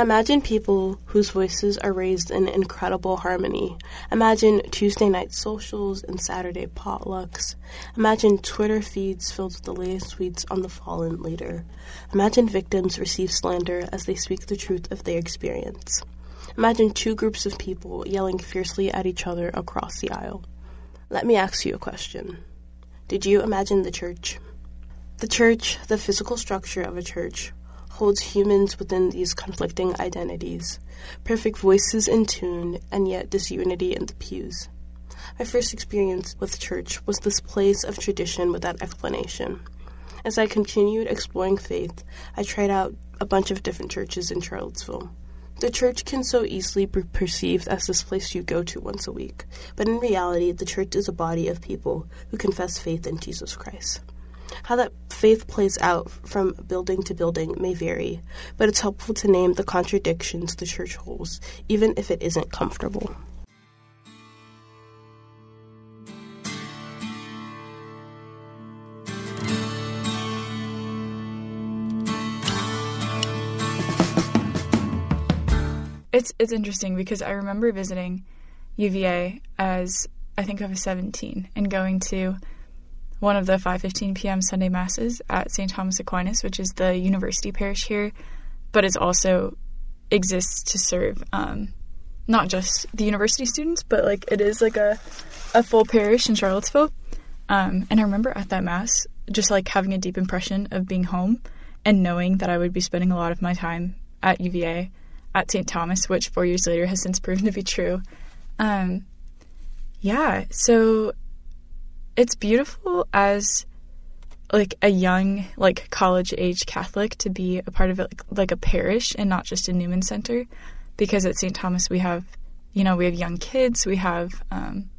Imagine people whose voices are raised in incredible harmony. Imagine Tuesday night socials and Saturday potlucks. Imagine Twitter feeds filled with the latest tweets on the fallen leader. Imagine victims receive slander as they speak the truth of their experience. Imagine two groups of people yelling fiercely at each other across the aisle. Let me ask you a question. Did you imagine the church? The church, the physical structure of a church, holds humans within these conflicting identities, perfect voices in tune, and yet disunity in the pews. My first experience with church was this place of tradition without explanation. As I continued exploring faith, I tried out a bunch of different churches in Charlottesville. The church can so easily be perceived as this place you go to once a week, but in reality, the church is a body of people who confess faith in Jesus Christ. How that faith plays out from building to building may vary, but it's helpful to name the contradictions the church holds, even if it isn't comfortable. It's it's interesting because I remember visiting UVA as I think I was 17 and going to one of the 5:15 p.m. Sunday masses at St. Thomas Aquinas, which is the university parish here, but it also exists to serve um, not just the university students, but like it is like a a full parish in Charlottesville. Um, and I remember at that mass just like having a deep impression of being home and knowing that I would be spending a lot of my time at UVA at St. Thomas, which four years later has since proven to be true. Um, yeah, so it's beautiful as like a young like college age catholic to be a part of it like, like, a parish and not just a newman center. Because at st thomas we have you know we have young kids we have um,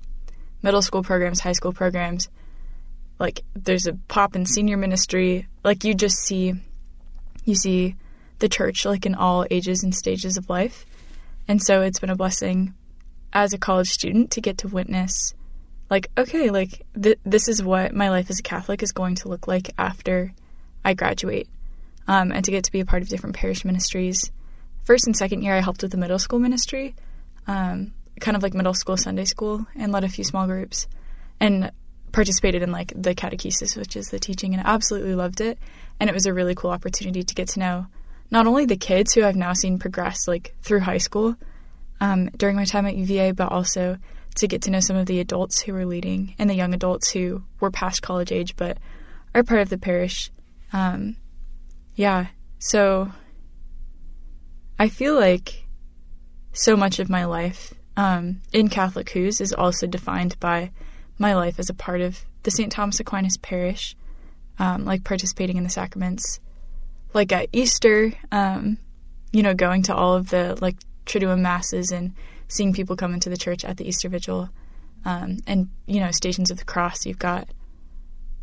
middle school programs high school programs. Like there's a pop and senior ministry. Like you just see you see the church like in all ages and stages of life. And so it's been a blessing as a college student to get to witness like okay like th- this is what my life as a catholic is going to look like after i graduate um, and to get to be a part of different parish ministries. First and second year i helped with the middle school ministry um, kind of like middle school sunday school and led a few small groups and participated in like the catechesis which is the teaching and absolutely loved it. And it was a really cool opportunity to get to know not only the kids who i've now seen progress like through high school um, during my time at uva but also to get to know some of the adults who were leading and the young adults who were past college age but are part of the parish. Um, yeah, so I feel like so much of my life um, in Catholic Hoos is also defined by my life as a part of the St. Thomas Aquinas parish, um, like participating in the sacraments, like at Easter, um, you know, going to all of the like Triduum masses and seeing people come into the church at the Easter Vigil, um, and you know, Stations of the Cross. You've got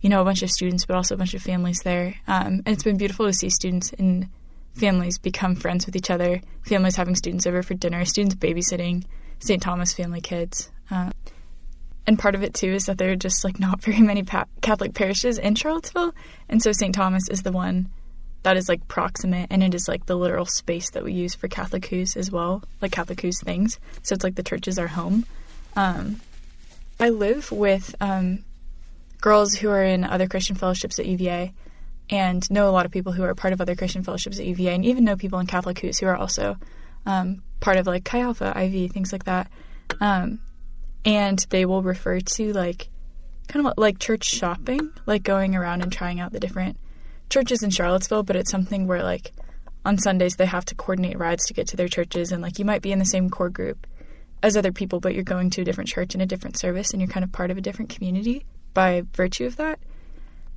you know a bunch of students, but also a bunch of families there, um, and it's been beautiful to see students and families become friends with each other. Families having students over for dinner, students babysitting St. Thomas family kids. Um, and part of it too is that there are just like not very many pa- Catholic parishes in Charlottesville, and so St. Thomas is the one that is like proximate and it is like the literal space that we use for Catholic Hoos as well, like Catholic Hoos things. So it's like the church is our home. Um, I live with um, girls who are in other Christian fellowships at UVA and know a lot of people who are part of other Christian fellowships at UVA and even know people in Catholic Hoos who are also um, part of like Chi Alpha, IV, things like that. Um, and they will refer to like kind of like church shopping, like going around and trying out the different churches in Charlottesville, but it's something where like on Sundays they have to coordinate rides to get to their churches and like you might be in the same core group as other people, but you're going to a different church in a different service and you're kind of part of a different community by virtue of that.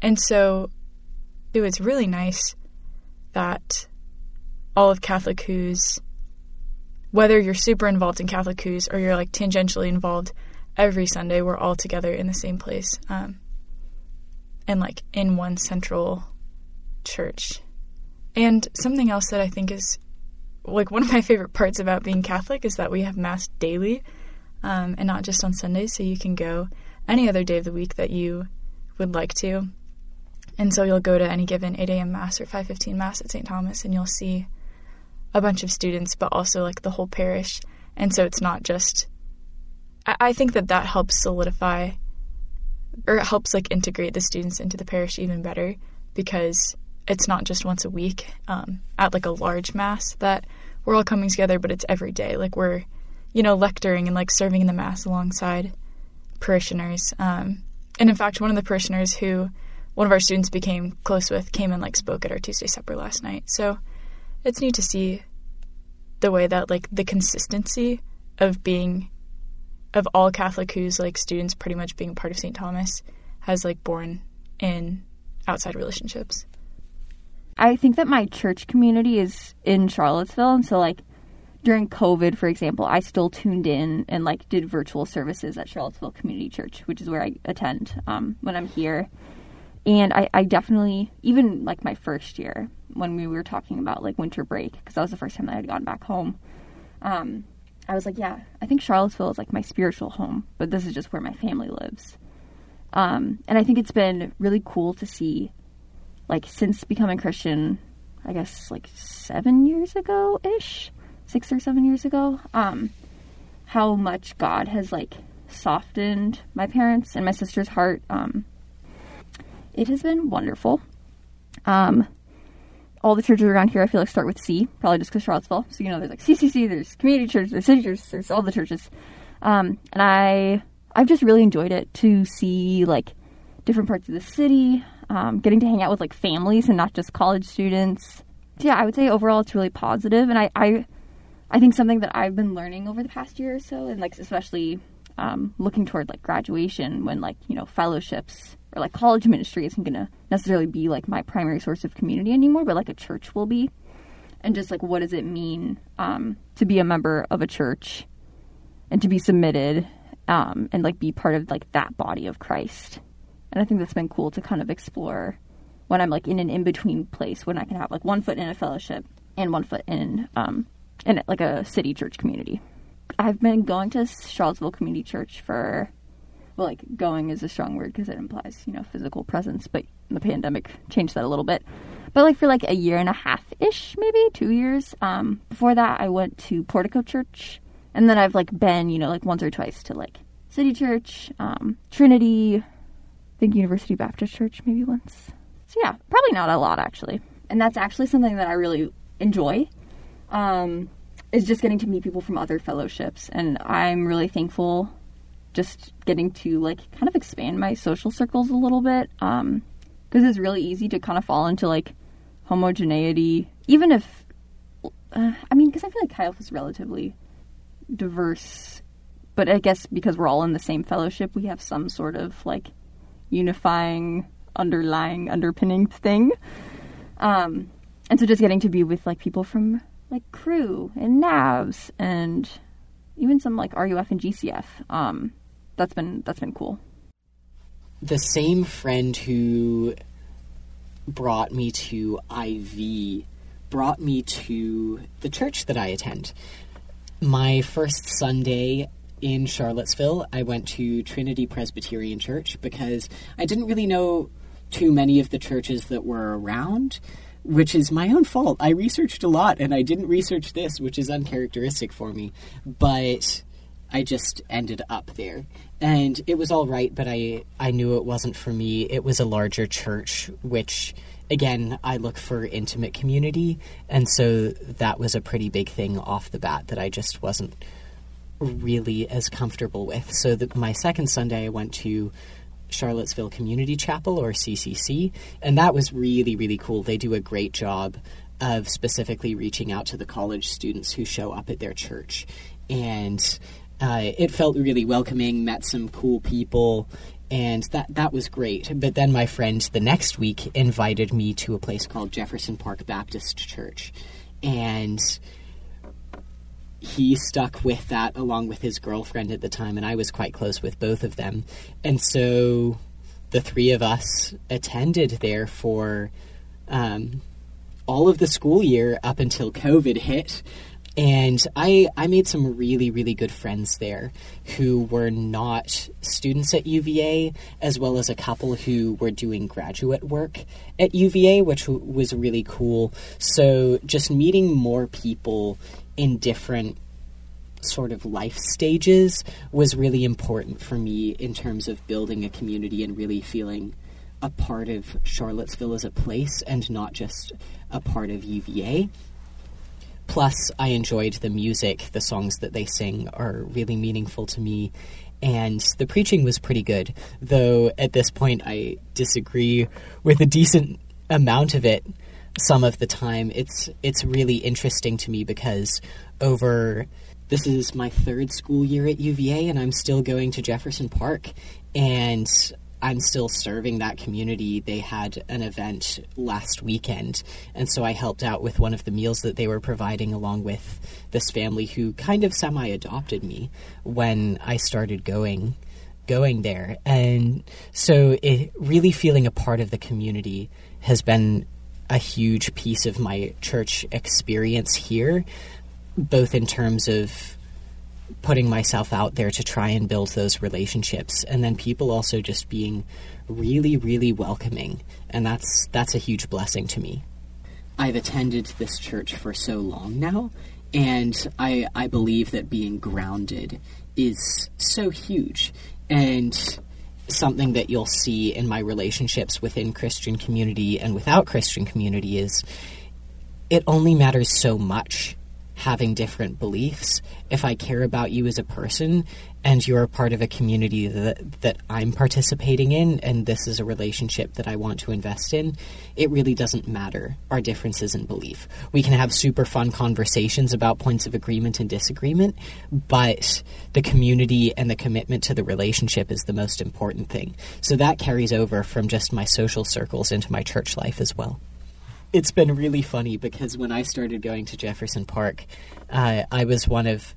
And so it was really nice that all of Catholic Hoos whether you're super involved in Catholic Hoos or you're like tangentially involved every Sunday, we're all together in the same place. Um, and like in one central church. And something else that I think is like one of my favorite parts about being Catholic is that we have Mass daily um, and not just on Sundays. So you can go any other day of the week that you would like to. And so you'll go to any given 8 a.m. Mass or 5:15 Mass at St. Thomas, and you'll see a bunch of students, but also like the whole parish. And so it's not just. I, I think that that helps solidify, or it helps like integrate the students into the parish even better because it's not just once a week um, at like a large mass that we're all coming together, but it's every day. Like we're, you know, lecturing and like serving in the mass alongside parishioners. Um, and in fact, one of the parishioners who one of our students became close with came and like spoke at our Tuesday supper last night. So it's neat to see the way that like the consistency of being of all Catholic Hoos like students pretty much being part of St. Thomas has like born in outside relationships. I think that my church community is in Charlottesville, and so like during COVID, for example, I still tuned in and like did virtual services at Charlottesville Community Church, which is where I attend um, when I'm here. And I, I definitely, even like my first year when we were talking about like winter break, because that was the first time that I had gone back home. Um, I was like, yeah, I think Charlottesville is like my spiritual home, but this is just where my family lives. Um, and I think it's been really cool to see, like, since becoming Christian, I guess like seven years ago ish, six or seven years ago, um, how much God has like softened my parents and my sister's heart. Um, it has been wonderful. Um, all the churches around here, I feel like, start with C, probably just because Charlottesville. So, you know, there's like CCC, there's community church, there's city church, there's all the churches. Um, and I, I've just really enjoyed it to see like different parts of the city, um, getting to hang out with like families and not just college students. Yeah, I would say overall it's really positive, and I, I, I think something that I've been learning over the past year or so, and like especially um, looking toward like graduation when like you know fellowships or like college ministry isn't to necessarily be like my primary source of community anymore, but like a church will be. And just like what does it mean um, to be a member of a church and to be submitted um, and like be part of like that body of Christ. And I think that's been cool to kind of explore when I'm like in an in between place when I can have like one foot in a fellowship and one foot in um, in like a city church community. I've been going to Charlottesville Community Church for well, like going is a strong word because it implies you know physical presence, but the pandemic changed that a little bit. But like for like a year and a half ish, maybe two years. Um, before that, I went to Portico Church, and then I've like been you know like once or twice to like City Church, um, Trinity, think University Baptist Church maybe once. So yeah, probably not a lot actually, and that's actually something that I really enjoy. Um, is just getting to meet people from other fellowships, and I'm really thankful just getting to like kind of expand my social circles a little bit um because it's really easy to kind of fall into like homogeneity even if uh, i mean because i feel like Alpha is relatively diverse but i guess because we're all in the same fellowship we have some sort of like unifying underlying underpinning thing um and so just getting to be with like people from like Cru and navs and even some like ruf and gcf um that's been that's been cool. The same friend who brought me to IV brought me to the church that I attend. My first Sunday in Charlottesville, I went to Trinity Presbyterian Church because I didn't really know too many of the churches that were around, which is my own fault. I researched a lot and I didn't research this, which is uncharacteristic for me. But I just ended up there. And it was all right, but I, I knew it wasn't for me. It was a larger church, which, again, I look for intimate community. And so that was a pretty big thing off the bat that I just wasn't really as comfortable with. So the, my second Sunday, I went to Charlottesville Community Chapel, or CCC, and that was really, really cool. They do a great job of specifically reaching out to the college students who show up at their church. And uh, it felt really welcoming. Met some cool people, and that that was great. But then my friend the next week invited me to a place called Jefferson Park Baptist Church, and he stuck with that along with his girlfriend at the time, and I was quite close with both of them, and so the three of us attended there for um, all of the school year up until COVID hit And I, I made some really, really good friends there who were not students at UVA, as well as a couple who were doing graduate work at UVA, which w- was really cool. So just meeting more people in different sort of life stages was really important for me in terms of building a community and really feeling a part of Charlottesville as a place and not just a part of UVA. Plus, I enjoyed the music. The songs that they sing are really meaningful to me. And the preaching was pretty good, though at this point I disagree with a decent amount of it some of the time. It's it's really interesting to me because over this is my third school year at UVA and I'm still going to Jefferson Park and I'm still serving that community. They had an event last weekend, and so I helped out with one of the meals that they were providing, along with this family who kind of semi adopted me when I started going going there. And so it really feeling a part of the community has been a huge piece of my church experience here, both in terms of putting myself out there to try and build those relationships and then people also just being really really welcoming. And that's that's a huge blessing to me. I've attended this church for so long now and i i believe that being grounded is so huge. And something that you'll see in my relationships within christian community and without christian community is it only matters so much having different beliefs, if I care about you as a person and you're a part of a community that, that I'm participating in and this is a relationship that I want to invest in, it really doesn't matter our differences in belief. We can have super fun conversations about points of agreement and disagreement, but the community and the commitment to the relationship is the most important thing. So that carries over from just my social circles into my church life as well it's been really funny because when I started going to Jefferson Park, uh, I was one of.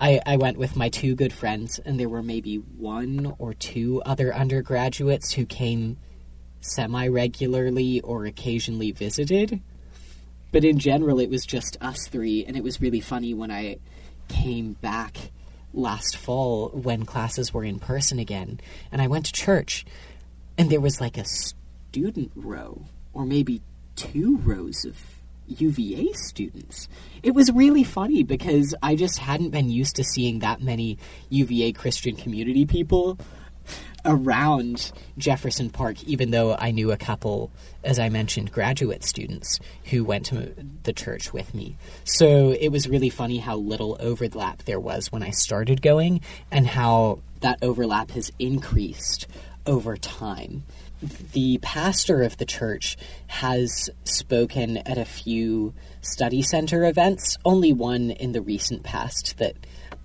I, I went with my two good friends, and there were maybe one or two other undergraduates who came semi regularly or occasionally visited. But in general, it was just us three, and it was really funny when I came back last fall when classes were in person again, and I went to church, and there was like a student row or maybe two rows of UVA students. It was really funny because I just hadn't been used to seeing that many UVA Christian community people around Jefferson Park, even though I knew a couple, as I mentioned, graduate students who went to the church with me. So it was really funny how little overlap there was when I started going and how that overlap has increased over time the pastor of the church has spoken at a few study center events, only one in the recent past that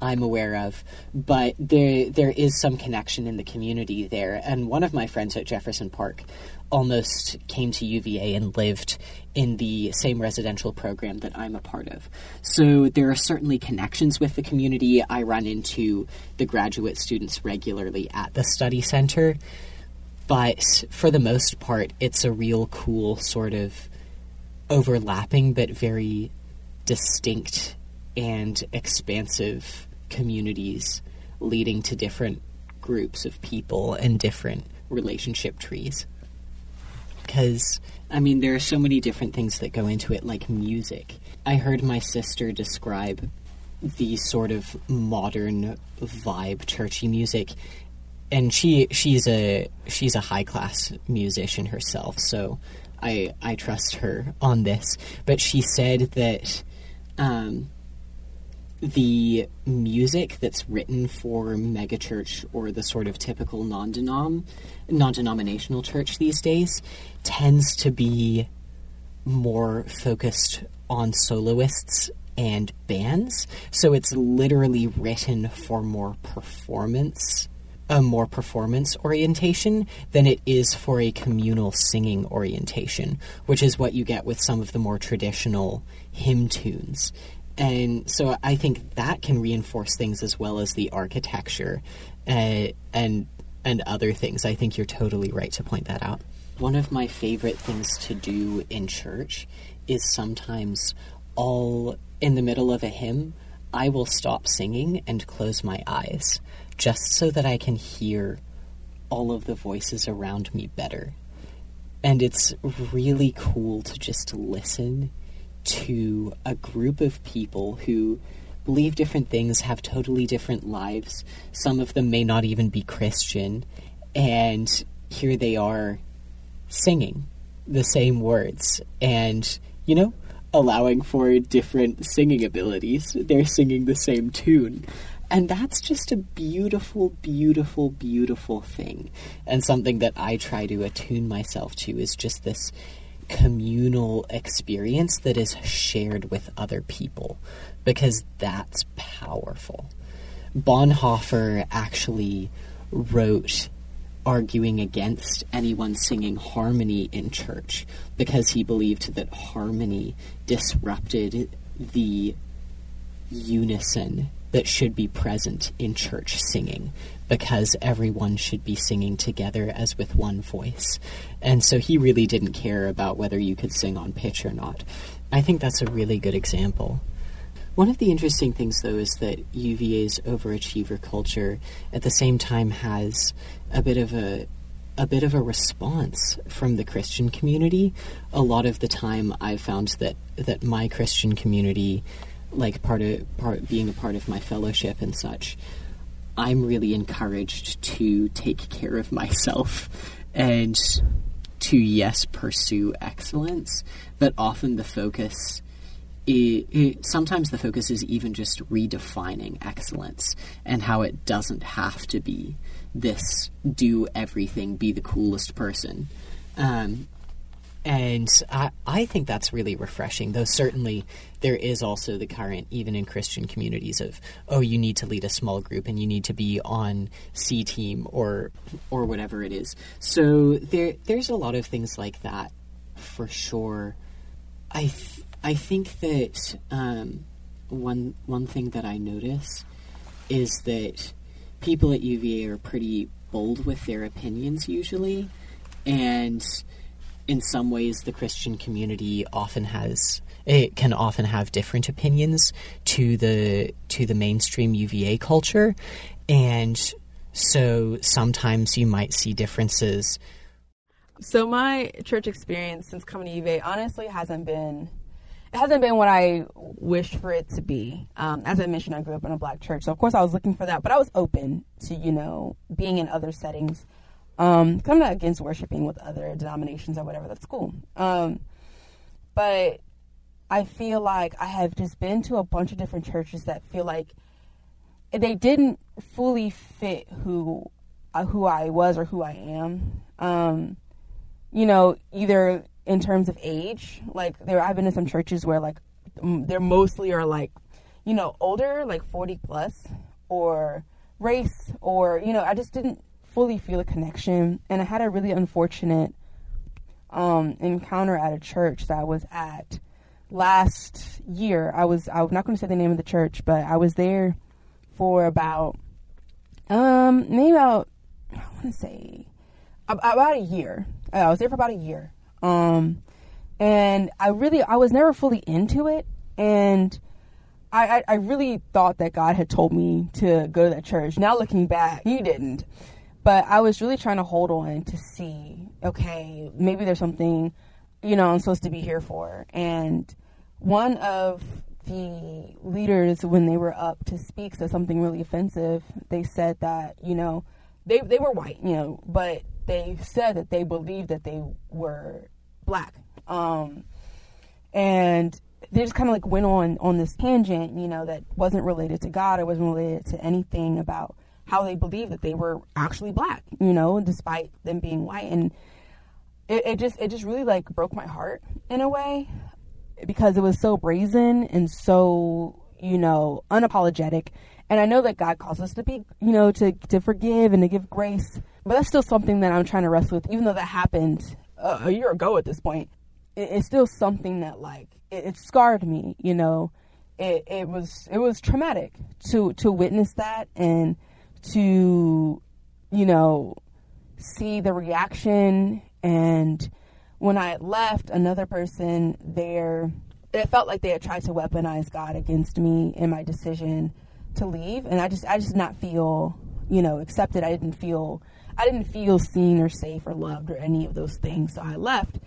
I'm aware of, but there there is some connection in the community there. And one of my friends at Jefferson Park almost came to UVA and lived in the same residential program that I'm a part of. So there are certainly connections with the community. I run into the graduate students regularly at the study center but for the most part, it's a real cool sort of overlapping but very distinct and expansive communities leading to different groups of people and different relationship trees. Because, I mean, there are so many different things that go into it, like music. I heard my sister describe the sort of modern vibe churchy music and she she's a she's a high class musician herself, so I I trust her on this. But she said that um, the music that's written for megachurch or the sort of typical non-denom non-denominational church these days tends to be more focused on soloists and bands. So it's literally written for more performance a more performance orientation than it is for a communal singing orientation, which is what you get with some of the more traditional hymn tunes. And so I think that can reinforce things as well as the architecture uh, and and other things. I think you're totally right to point that out. One of my favorite things to do in church is sometimes I'll, in the middle of a hymn, I will stop singing and close my eyes just so that I can hear all of the voices around me better. And it's really cool to just listen to a group of people who believe different things, have totally different lives. Some of them may not even be Christian. And here they are singing the same words and, you know, allowing for different singing abilities. They're singing the same tune. And that's just a beautiful, beautiful, beautiful thing. And something that I try to attune myself to is just this communal experience that is shared with other people because that's powerful. Bonhoeffer actually wrote arguing against anyone singing harmony in church because he believed that harmony disrupted the unison that should be present in church singing because everyone should be singing together as with one voice. And so he really didn't care about whether you could sing on pitch or not. I think that's a really good example. One of the interesting things, though, is that UVA's overachiever culture at the same time has a bit of a a bit of a response from the Christian community. A lot of the time, I've found that that my Christian community, like part of part being a part of my fellowship and such, I'm really encouraged to take care of myself and to yes pursue excellence. But often the focus it, it, sometimes the focus is even just redefining excellence and how it doesn't have to be this do everything, be the coolest person. Um, and I, I think that's really refreshing, though certainly there is also the current, even in Christian communities, of, oh, you need to lead a small group and you need to be on C team or or whatever it is. So there there's a lot of things like that for sure. I th- I think that um, one one thing that I notice is that people at UVA are pretty bold with their opinions usually, and in some ways, the Christian community often has it can often have different opinions to the to the mainstream UVA culture, and so sometimes you might see differences. So my church experience since coming to UVA honestly hasn't been it hasn't been what I wished for it to be. Um, as I mentioned, I grew up in a black church, so of course I was looking for that, but I was open to you know being in other settings. Um, I'm not against worshiping with other denominations or whatever. That's cool. Um, but I feel like I have just been to a bunch of different churches that feel like they didn't fully fit who uh, who I was or who I am. Um, you know, either in terms of age. Like there, I've been to some churches where like they're mostly are like, you know, older, like forty plus, or race, or you know, I just didn't fully feel a connection, and I had a really unfortunate um, encounter at a church that I was at last year. I was I'm not going to say the name of the church, but I was there for about um maybe about I want to say about a year. I was there for about a year, um, and I really, I was never fully into it. And I, I, I really thought that God had told me to go to that church. Now looking back, He didn't. But I was really trying to hold on to see, okay, maybe there's something, you know, I'm supposed to be here for. And one of the leaders, when they were up to speak, said something really offensive. They said that, you know, they, they were white, you know, but they said that they believed that they were black. Um, and they just kind of like went on on this tangent, you know, that wasn't related to God or wasn't related to anything about how they believed that they were actually black, you know, despite them being white. And it, it just it just really like broke my heart in a way because it was so brazen and so you know unapologetic. And I know that God calls us to be, you know, to to forgive and to give grace, but that's still something that I'm trying to wrestle with, even though that happened uh, a year ago at this point, it, it's still something that like it, it, scarred me. You know, it it was it was traumatic to to witness that and to you know see the reaction and when I left, another person there it felt like they had tried to weaponize God against me in my decision to leave, and I just I just did not feel you know accepted. I didn't feel I didn't feel seen or safe or loved or any of those things. So I left,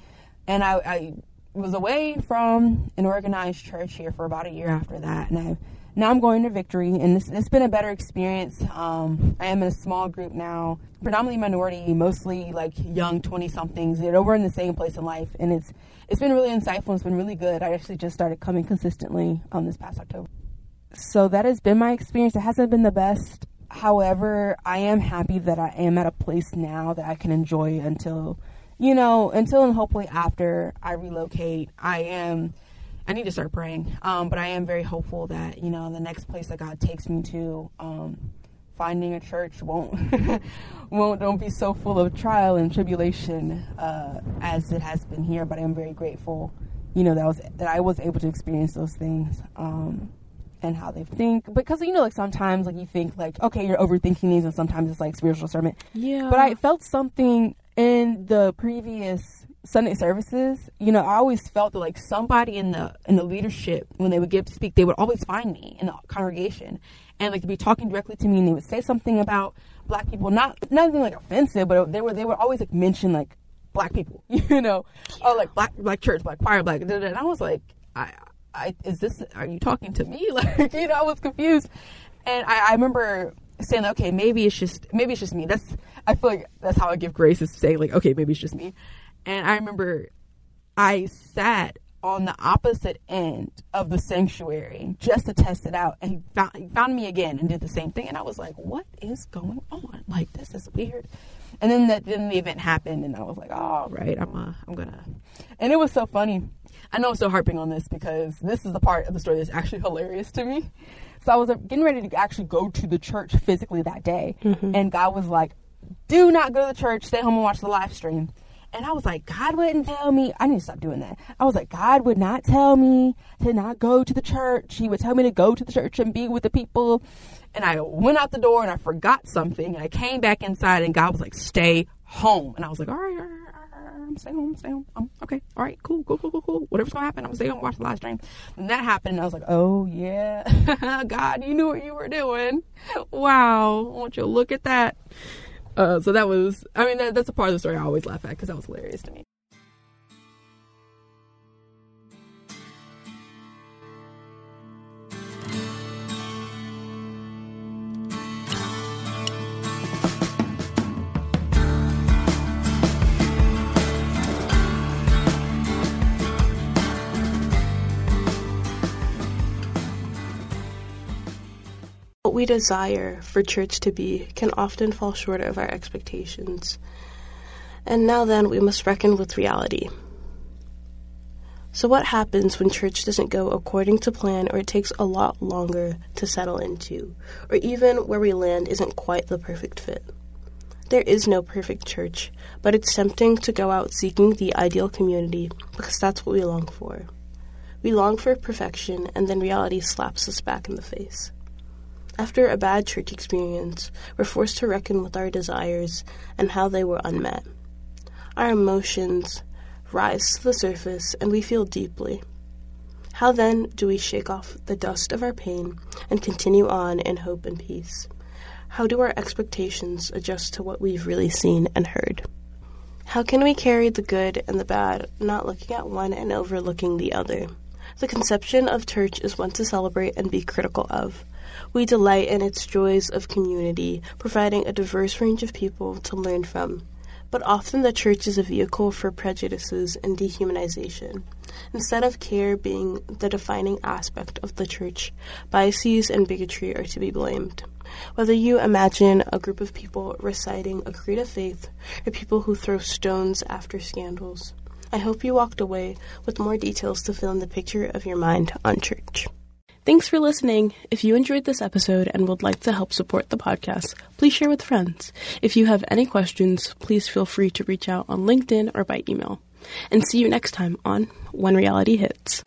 and I, I was away from an organized church here for about a year after that, and I now I'm going to Victory, and it's, it's been a better experience. Um, I am in a small group now, predominantly minority, mostly like young twenty somethings. You know, we're in the same place in life, and it's it's been really insightful. It's been really good. I actually just started coming consistently um, this past October. So that has been my experience. It hasn't been the best. However, I am happy that I am at a place now that I can enjoy until, you know, until and hopefully after I relocate. I am, I need to start praying, um, but I am very hopeful that, you know, the next place that God takes me to, um, finding a church won't won't don't be so full of trial and tribulation uh, as it has been here. But I am very grateful, you know, that I was that I was able to experience those things. Um, and how they think because you know like sometimes like you think like okay you're overthinking these and sometimes it's like spiritual discernment Yeah. but i felt something in the previous sunday services you know i always felt that like somebody in the in the leadership when they would give to speak they would always find me in the congregation and like to be talking directly to me and they would say something about black people not nothing like offensive but they were they would always like mention like black people you know oh like black black church black choir black and i was like i I, is this, are you talking to me? Like, you know, I was confused. And I, I remember saying, okay, maybe it's just, maybe it's just me. That's, I feel like that's how I give grace is saying like, okay, maybe it's just me. And I remember I sat on the opposite end of the sanctuary just to test it out. And he found, he found me again and did the same thing. And I was like, what is going on? Like, this is weird. And then that then the event happened, and I was like, "All right, I'm uh, I'm gonna." And it was so funny. I know I'm still harping on this because this is the part of the story that's actually hilarious to me. So I was uh, getting ready to actually go to the church physically that day, and God was like, "Do not go to the church. Stay home and watch the live stream." And I was like, God wouldn't tell me. I need to stop doing that. I was like, God would not tell me to not go to the church. He would tell me to go to the church and be with the people. And I went out the door and I forgot something. And I came back inside and God was like, stay home. And I was like, all right, all right, all right, I'm stay home, stay home. Okay, all right, cool, cool, cool, cool, cool. Whatever's gonna happen, I'm gonna stay home, watch the live stream. And that happened, and I was like, oh yeah, God, you knew what you were doing. Wow, I want you to look at that. Uh, so that was, I mean, that, that's a part of the story I always laugh at because that was hilarious to me. We desire for church to be can often fall short of our expectations. And now then, we must reckon with reality. So, what happens when church doesn't go according to plan or it takes a lot longer to settle into, or even where we land isn't quite the perfect fit? There is no perfect church, but it's tempting to go out seeking the ideal community because that's what we long for. We long for perfection, and then reality slaps us back in the face. After a bad church experience, we're forced to reckon with our desires and how they were unmet. Our emotions rise to the surface and we feel deeply. How then do we shake off the dust of our pain and continue on in hope and peace? How do our expectations adjust to what we've really seen and heard? How can we carry the good and the bad, not looking at one and overlooking the other? The conception of church is one to celebrate and be critical of. We delight in its joys of community, providing a diverse range of people to learn from. But often the church is a vehicle for prejudices and dehumanization. Instead of care being the defining aspect of the church, biases and bigotry are to be blamed. Whether you imagine a group of people reciting a creed of faith or people who throw stones after scandals, I hope you walked away with more details to fill in the picture of your mind on church. Thanks for listening. If you enjoyed this episode and would like to help support the podcast, please share with friends. If you have any questions, please feel free to reach out on LinkedIn or by email. And see you next time on When Reality Hits.